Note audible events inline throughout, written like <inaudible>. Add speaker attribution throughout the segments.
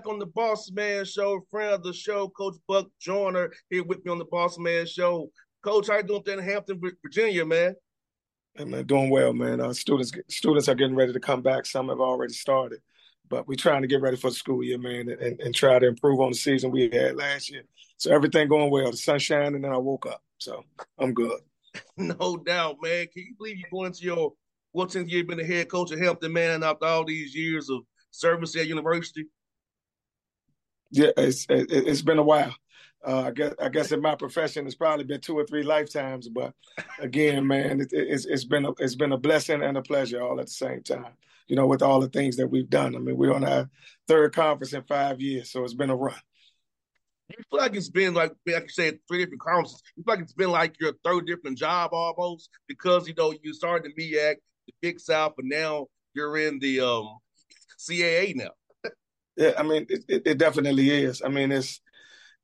Speaker 1: Back on the Boss Man Show. Friend of the show, Coach Buck Joyner, here with me on the Boss Man Show. Coach, how you doing there in Hampton, Virginia, man?
Speaker 2: Hey, man, doing well, man. Uh, students students are getting ready to come back. Some have already started, but we're trying to get ready for the school year, man, and, and try to improve on the season we had last year. So everything going well. The sun's shining, and then I woke up, so I'm good. <laughs>
Speaker 1: No doubt, man. Can you believe you're going to your 14th year being the head coach of Hampton, man, after all these years of service at university?
Speaker 2: Yeah, it's it, it's been a while. Uh, I guess I guess in my profession, it's probably been two or three lifetimes. But again, man, it, it's it's been a, it's been a blessing and a pleasure all at the same time. You know, with all the things that we've done. I mean, we're on our third conference in five years, so it's been a run.
Speaker 1: You feel like it's been like like you said, three different conferences. You feel like it's been like your third different job almost because you know you started the MEAC, the Big South, but now you're in the um, CAA now.
Speaker 2: Yeah, I mean, it, it, it definitely is. I mean, it's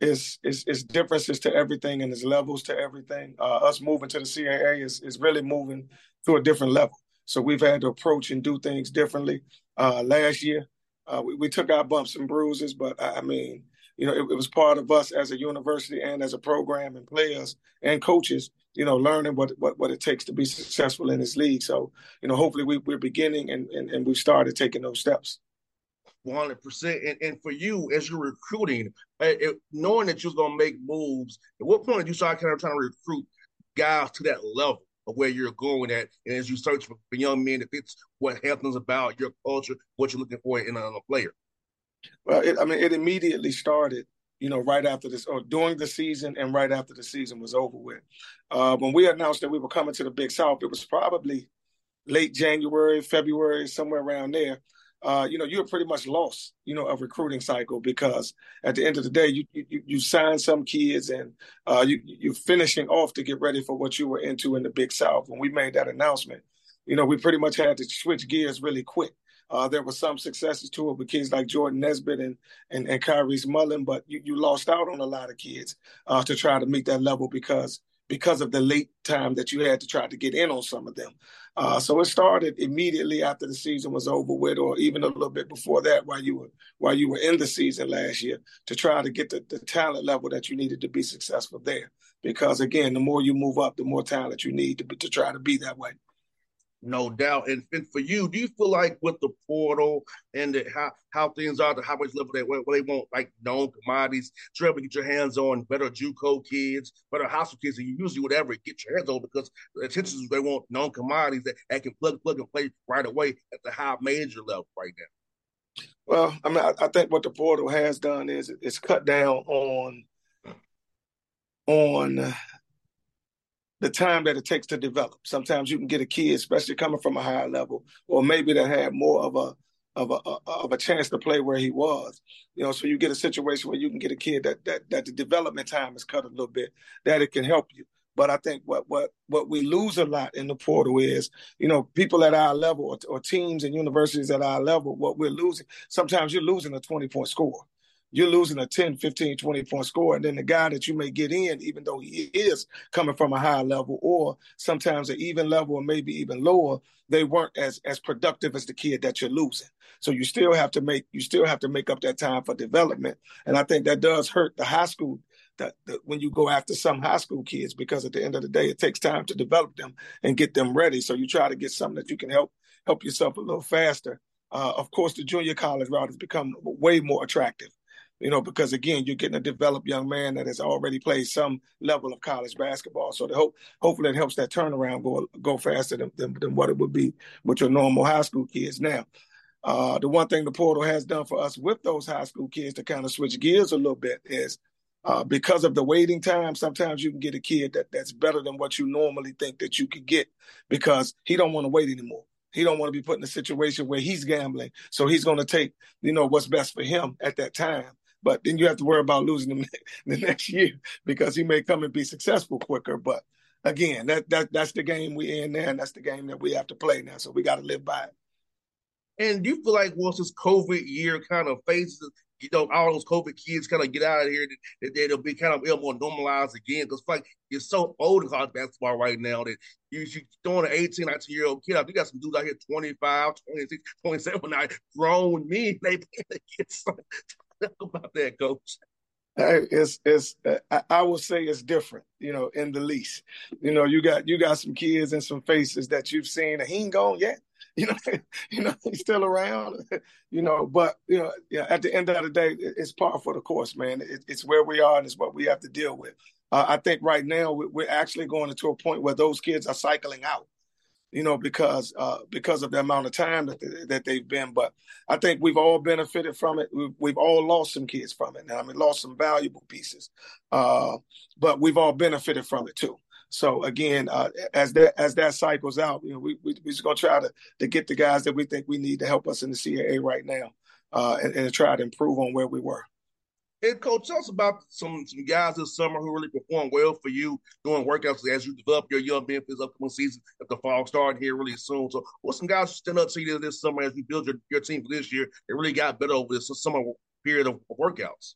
Speaker 2: it's it's it's differences to everything and it's levels to everything. Uh, us moving to the CAA is is really moving to a different level. So we've had to approach and do things differently. Uh, last year, uh, we, we took our bumps and bruises, but I, I mean, you know, it, it, was part of us as a university and as a program and players and coaches, you know, learning what what, what it takes to be successful in this league. So, you know, hopefully we, we're beginning and, and, and we've started taking those steps.
Speaker 1: 100%. And, and for you, as you're recruiting, it, knowing that you're going to make moves, at what point did you start kind of trying to recruit guys to that level of where you're going at? And as you search for, young men, if it's what happens about, your culture, what you're looking for in a, in a player?
Speaker 2: Well, it, I mean, it immediately started, you know, right after this, or during the season and right after the season was over with. Uh, when we announced that we were coming to the Big South, it was probably late January, February, somewhere around there uh, you know, you're pretty much lost, you know, a recruiting cycle because at the end of the day, you you, you sign some kids and uh, you you're finishing off to get ready for what you were into in the Big South. When we made that announcement, you know, we pretty much had to switch gears really quick. Uh, there were some successes to it with kids like Jordan Nesbitt and and, and Mullen, but you, you lost out on a lot of kids uh, to try to meet that level because because of the late time that you had to try to get in on some of them. Uh, so it started immediately after the season was over with, or even a little bit before that, while you were while you were in the season last year, to try to get the, the talent level that you needed to be successful there. Because again, the more you move up, the more talent you need to to try to be that way.
Speaker 1: No doubt. And, and for you, do you feel like with the portal and the, how how things are, the how much level they where, they want like known commodities, to able to get your hands on better JUCO kids, better school kids, and you usually would ever get your hands on because the attention is they want known commodities that, that can plug plug and play right away at the high major level right now.
Speaker 2: Well, I mean, I, I think what the portal has done is it's cut down on on the time that it takes to develop. Sometimes you can get a kid, especially coming from a higher level, or maybe to have more of a of a of a chance to play where he was. You know, so you get a situation where you can get a kid that that that the development time is cut a little bit, that it can help you. But I think what what what we lose a lot in the portal is, you know, people at our level or, or teams and universities at our level, what we're losing. Sometimes you're losing a 20 point score you're losing a 10, 15, 20 point score. And then the guy that you may get in, even though he is coming from a higher level or sometimes an even level or maybe even lower, they weren't as as productive as the kid that you're losing. So you still have to make you still have to make up that time for development. And I think that does hurt the high school that, that, when you go after some high school kids because at the end of the day it takes time to develop them and get them ready so you try to get something that you can help help yourself a little faster uh, of course the junior college route has become way more attractive you know, because again, you're getting a developed young man that has already played some level of college basketball. So hope, hopefully, it helps that turnaround go go faster than, than, than what it would be with your normal high school kids. Now, uh, the one thing the portal has done for us with those high school kids to kind of switch gears a little bit is uh, because of the waiting time. Sometimes you can get a kid that that's better than what you normally think that you could get because he don't want to wait anymore. He don't want to be put in a situation where he's gambling. So he's going to take, you know, what's best for him at that time. But then you have to worry about losing him <laughs> the next year because he may come and be successful quicker. But again, that that that's the game we in there, and that's the game that we have to play now. So we got to live by it.
Speaker 1: And do you feel like once this COVID year kind of phases, you know, all those COVID kids kind of get out of here, that, it'll be kind of more normalized again? Because like you're so old in college basketball right now that you you throwing an 18, 19 year old kid out. You got some dudes out here 25, 26, 27 <laughs> now, grown men. They <laughs> get some <laughs> about that, coach?
Speaker 2: It's it's I will say it's different, you know, in the least. You know, you got you got some kids and some faces that you've seen and he ain't gone yet. <laughs> You know, you know, he's still around, <laughs> you know, but you know, yeah, at the end of the day, it's par for the course, man. It, it's where we are and it's what we have to deal with. Uh, I think right now we're actually going to a point where those kids are cycling out you know, because uh, because of the amount of time that they, that they've been. But I think we've all benefited from it. We've, we've all lost some kids from it. Now, I mean, lost some valuable pieces, uh, but we've all benefited from it too. So again, uh, as that as that cycles out, you know, we, we we're just gonna try to to get the guys that we think we need to help us in the CAA right now, uh, and, and try to improve on where we were.
Speaker 1: And coach, tell us about some some guys this summer who really performed well for you doing workouts as you develop your young men for this upcoming season at the fall starting here really soon. So, what's some guys stand up to you this summer as you build your, your team for this year? They really got better over this summer period of workouts.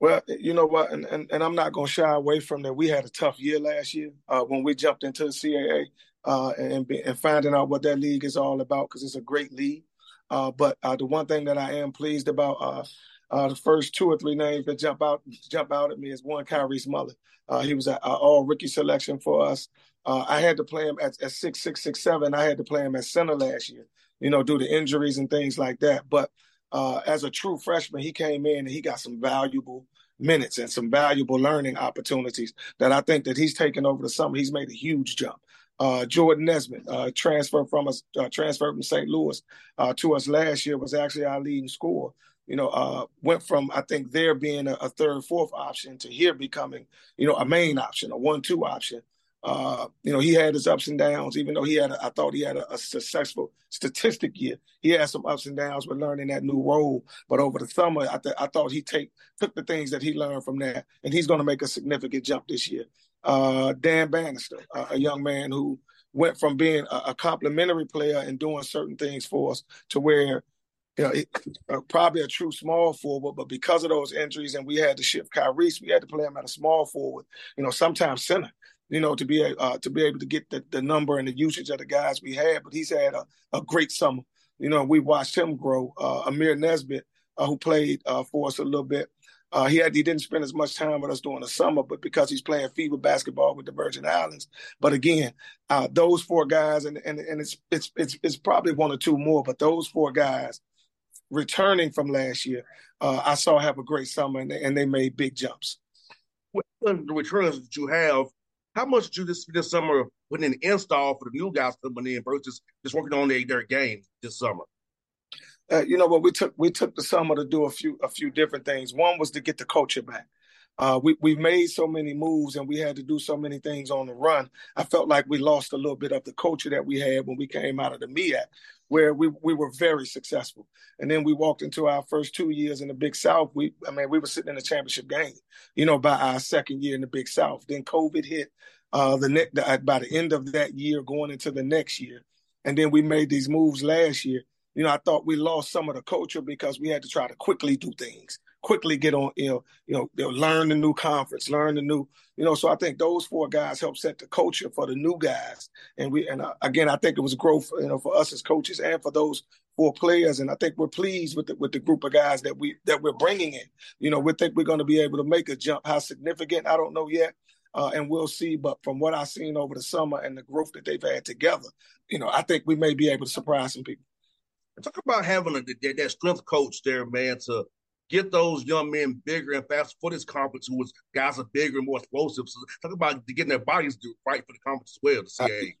Speaker 2: Well, you know what, and, and, and I'm not going to shy away from that. We had a tough year last year uh, when we jumped into the CAA uh, and and finding out what that league is all about because it's a great league. Uh, but uh, the one thing that I am pleased about uh, the first two or three names that jump out jump out at me is one Kyrese Mullen. Uh, he was an all rookie selection for us. Uh, I had to play him at, at six six six seven. I had to play him at center last year, you know, due to injuries and things like that. But uh, as a true freshman, he came in and he got some valuable minutes and some valuable learning opportunities that I think that he's taken over the summer. He's made a huge jump. Uh, Jordan Nesbitt, uh, transferred from us, uh, transferred from St. Louis uh, to us last year, was actually our leading scorer you know, uh, went from I think there being a, a, third, fourth option to here becoming, you know, a main option, a one-two option. Uh, you know, he had his ups and downs. Even though he had, a, I thought he had a, a, successful statistic year. He had some ups and downs with learning that new role. But over the summer, I, th- I thought he take took the things that he learned from that, and he's going to make a significant jump this year. Uh, Dan Bannister, a young man who went from being a, a complementary player and doing certain things for us to where you know, it, uh, probably a true small forward, but because of those injuries and we had to shift Kyrese, we had to play him at a small forward, you know, sometimes center, you know, to be a, uh, to be able to get the, the number and the usage of the guys we had. But he's had a, a great summer. You know, we watched him grow. Uh, Amir Nesbitt, uh, who played uh, for us a little bit, uh, he had he didn't spend as much time with us during the summer, but because he's playing FIBA basketball with the Virgin Islands. But again, uh, those four guys, and and and it's it's it's it's probably one or two more, but those four guys returning from last year, uh, I saw have a great summer, and they, and they made big jumps.
Speaker 1: With the returns that you have, how much did you this this summer put in install for the new guys coming in versus just working on their, their game this summer?
Speaker 2: Uh, you know what we took we took the summer to do a few a few different things. One was to get the culture back. Uh, we we made so many moves and we had to do so many things on the run. I felt like we lost a little bit of the culture that we had when we came out of the MEAC, where we we were very successful. And then we walked into our first two years in the Big South. We I mean we were sitting in the championship game, you know, by our second year in the Big South. Then COVID hit. Uh, the, ne- the by the end of that year, going into the next year, and then we made these moves last year you know, I thought we lost some of the culture because we had to try to quickly do things, quickly get on, you know, you know, they'll learn the new conference, learn the new, you know. So I think those four guys helped set the culture for the new guys, and we, and uh, again, I think it was growth, you know, for us as coaches and for those four players, and I think we're pleased with the, with the group of guys that we that we're bringing in. You know, we think we're going to be able to make a jump. How significant? I don't know yet. Uh, and we'll see. But from what I've seen over the summer and the growth that they've had together, you know, I think we may be able to surprise some people.
Speaker 1: Talk about having a, that, that strength coach there, man, to get those young men bigger and faster for this conference who was guys are bigger and more explosive. So talk about getting their bodies right for the conference as well, the CAA.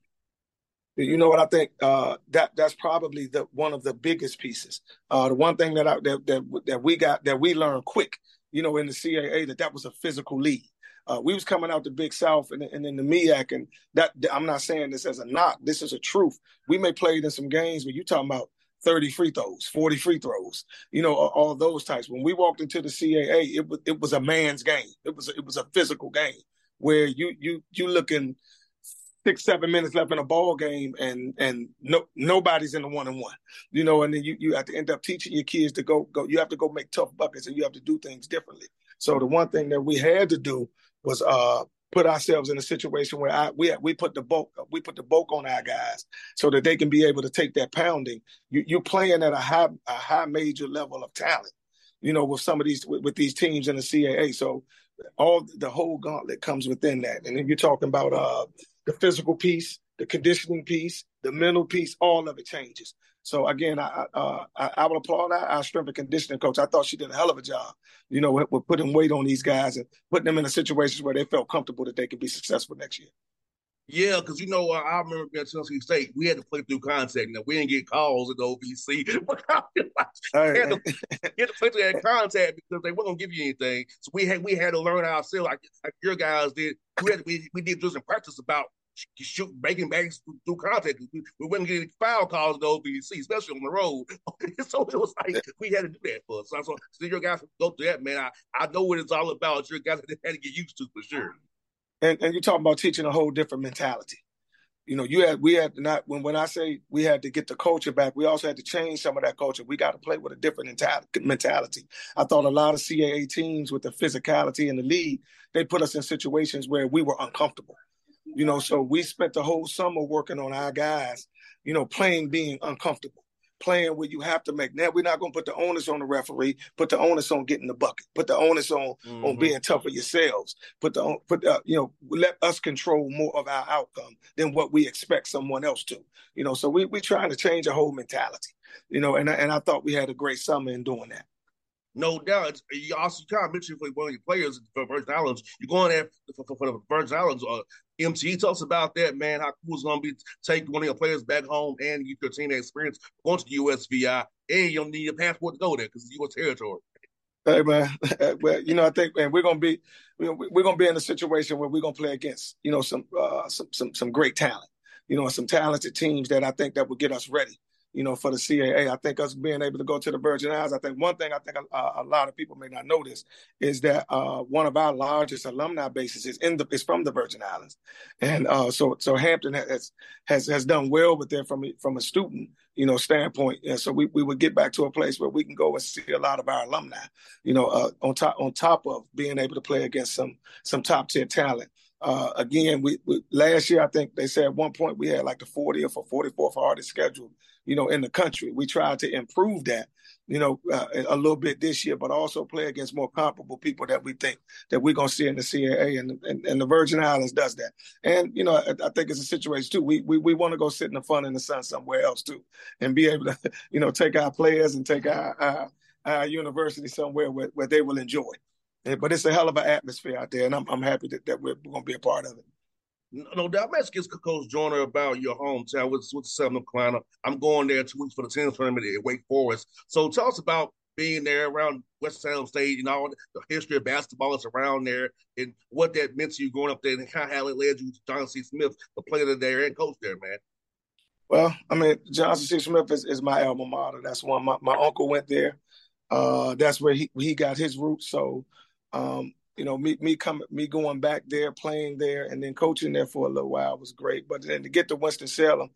Speaker 2: You know what I think uh, that that's probably the one of the biggest pieces. Uh, the one thing that, I, that that that we got that we learned quick, you know, in the CAA that that was a physical league. Uh, we was coming out the Big South and, and in the MEAC, and that I'm not saying this as a knock. This is a truth. We may played in some games but you talking about 30 free throws, 40 free throws, you know, all those types. When we walked into the CAA, it was it was a man's game. It was it was a physical game where you you you looking six seven minutes left in a ball game and and no nobody's in the one on one, you know, and then you you have to end up teaching your kids to go go. You have to go make tough buckets and you have to do things differently. So the one thing that we had to do was uh put ourselves in a situation where I, we we put the bulk we put the bulk on our guys so that they can be able to take that pounding. You, you're playing at a high a high major level of talent, you know, with some of these with, with these teams in the CAA. So all the whole gauntlet comes within that. And then you're talking about uh, the physical piece, the conditioning piece, the mental piece. All of it changes. So again, I uh, I, I will applaud our, strength and conditioning coach. I thought she did a hell of a job, you know, with, with putting weight on these guys and putting them in a situation where they felt comfortable that they could be successful next year.
Speaker 1: Yeah, because you know, uh, I remember being at Tennessee State, we had to play through contact. Now we didn't get calls at the OVC. <laughs> we had, to, had to play through that contact because they weren't gonna give you anything. So we had we had to learn ourselves, like, like your guys did. We had to, we, we did just in practice about shoot breaking bags through contact. We, we wouldn't get any foul calls to OVC, especially on the road. <laughs> so it was like we had to do that for us. So, so, so your guys go through that, man. I, I know what it's all about. Your guys had to get used to for sure.
Speaker 2: And, and you're talking about teaching a whole different mentality. You know, you had we had not when when I say we had to get the culture back, we also had to change some of that culture. We got to play with a different mentality. I thought a lot of CAA teams with the physicality in the league, they put us in situations where we were uncomfortable you know, so we spent the whole summer working on our guys, you know, playing being uncomfortable, playing where you have to make. Now we're not going to put the onus on the referee, put the onus on getting the bucket, put the onus on mm-hmm. on being tough for yourselves, put the put the, you know let us control more of our outcome than what we expect someone else to. You know, so we we trying to change a whole mentality. You know, and and I thought we had a great summer in doing that.
Speaker 1: No doubt. You also kind of mentioned for one of your players for Virgin Islands. You're going there for, for, for the Virgin Islands. Uh, MT, tell us about that, man. How cool it's going to be to take one of your players back home and get your team experience going to the USVI. And you don't need a passport to go there because it's your territory.
Speaker 2: Hey man, <laughs> well, you know, I think, man, we're gonna be, we're gonna be in a situation where we're gonna play against, you know, some, uh, some, some, some great talent, you know, some talented teams that I think that will get us ready you know, for the CAA. I think us being able to go to the Virgin Islands, I think one thing I think a, a lot of people may not notice is that uh, one of our largest alumni bases is in the is from the Virgin Islands, and uh, so so Hampton has has has done well with there from from a student you know standpoint, and so we, we would get back to a place where we can go and see a lot of our alumni, you know, uh, on top on top of being able to play against some some top tier talent. Uh, again, we, we, last year I think they said at one point we had like the 40th or 44th hardest schedule, you know, in the country. We tried to improve that, you know, uh, a little bit this year, but also play against more comparable people that we think that we're gonna see in the CAA, and and, and the Virgin Islands does that. And you know, I, I think it's a situation too. We we, we want to go sit in the fun in the sun somewhere else too, and be able to, <laughs> you know, take our players and take our our, our university somewhere where, where they will enjoy. But it's a hell of an atmosphere out there, and I'm I'm happy that, that we're going to be a part of it.
Speaker 1: No doubt. I'm asking Coach Joyner about your hometown with, with Southern Carolina. I'm going there two weeks for the tennis tournament at Wake Forest. So tell us about being there around Winston-Salem State, and all the history of basketball is around there and what that meant to you growing up there and kind of how it led you to Johnson C. Smith, the player there and coach there, man.
Speaker 2: Well, I mean, Johnson C. Smith is, is my alma mater. That's one. My, my uncle went there. Uh, that's where he he got his roots. So um, you know, me me coming me going back there, playing there, and then coaching there for a little while was great. But then to get to Winston Salem,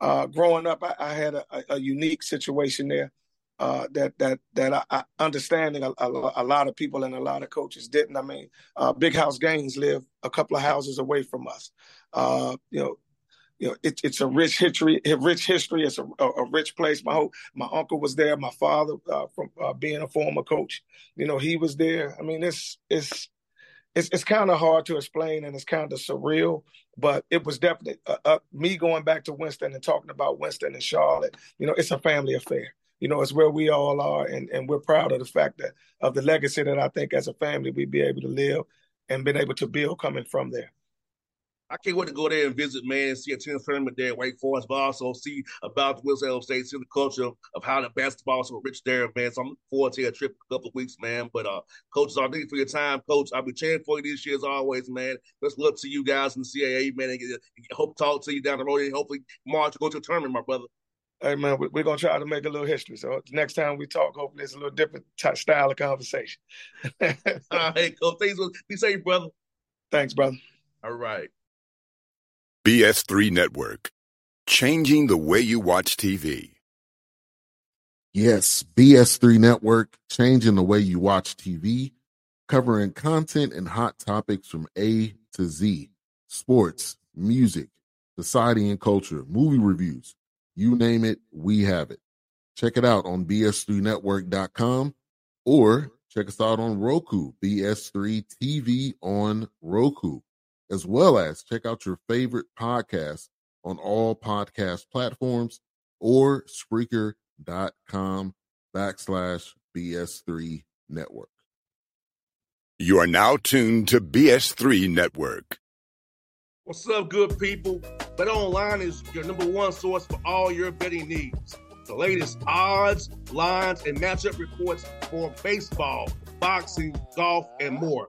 Speaker 2: uh, growing up, I, I had a, a, unique situation there uh, that that that I, I understanding a, a, a, lot of people and a lot of coaches didn't. I mean, uh, Big House Gaines live a couple of houses away from us. Uh, you know, you know, it, it's a rich history. Rich history. It's a, a, rich place. My whole, my uncle was there. My father, uh, from uh, being a former coach, you know, he was there. I mean, it's it's it's it's kind of hard to explain and it's kind of surreal. But it was definitely uh, uh, me going back to Winston and talking about Winston and Charlotte. You know, it's a family affair. You know, it's where we all are, and and we're proud of the fact that of the legacy that I think as a family we'd be able to live and been able to build coming from there.
Speaker 1: I can't wait to go there and visit, man, and see a tennis tournament there at Wake Forest, but also see about the Wilson State, see the culture of how the basketball is so rich there, man. So I'm looking forward to a trip in a couple of weeks, man. But uh, coaches, I thank you for your time, coach. I'll be cheering for you this year as always, man. Let's look to you guys in the CAA, man, and get, hope to talk to you down the road and hopefully March go to a tournament, my brother.
Speaker 2: Hey man, we're gonna try to make a little history. So next time we talk, hopefully it's a little different style of conversation. <laughs>
Speaker 1: All right, coach. Be safe, brother.
Speaker 2: Thanks, brother.
Speaker 1: All right.
Speaker 3: BS3 Network, changing the way you watch TV.
Speaker 4: Yes, BS3 Network, changing the way you watch TV, covering content and hot topics from A to Z sports, music, society and culture, movie reviews. You name it, we have it. Check it out on bs3network.com or check us out on Roku, BS3 TV on Roku as well as check out your favorite podcast on all podcast platforms or Spreaker.com backslash BS3 Network.
Speaker 3: You are now tuned to BS3 Network.
Speaker 1: What's up, good people? Bet Online is your number one source for all your betting needs. The latest odds, lines, and matchup reports for baseball, boxing, golf, and more.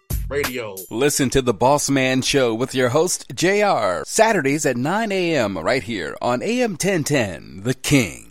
Speaker 1: radio.
Speaker 5: Listen to the Boss Man Show with your host, JR, Saturdays at 9 a.m. right here on AM 1010, The King.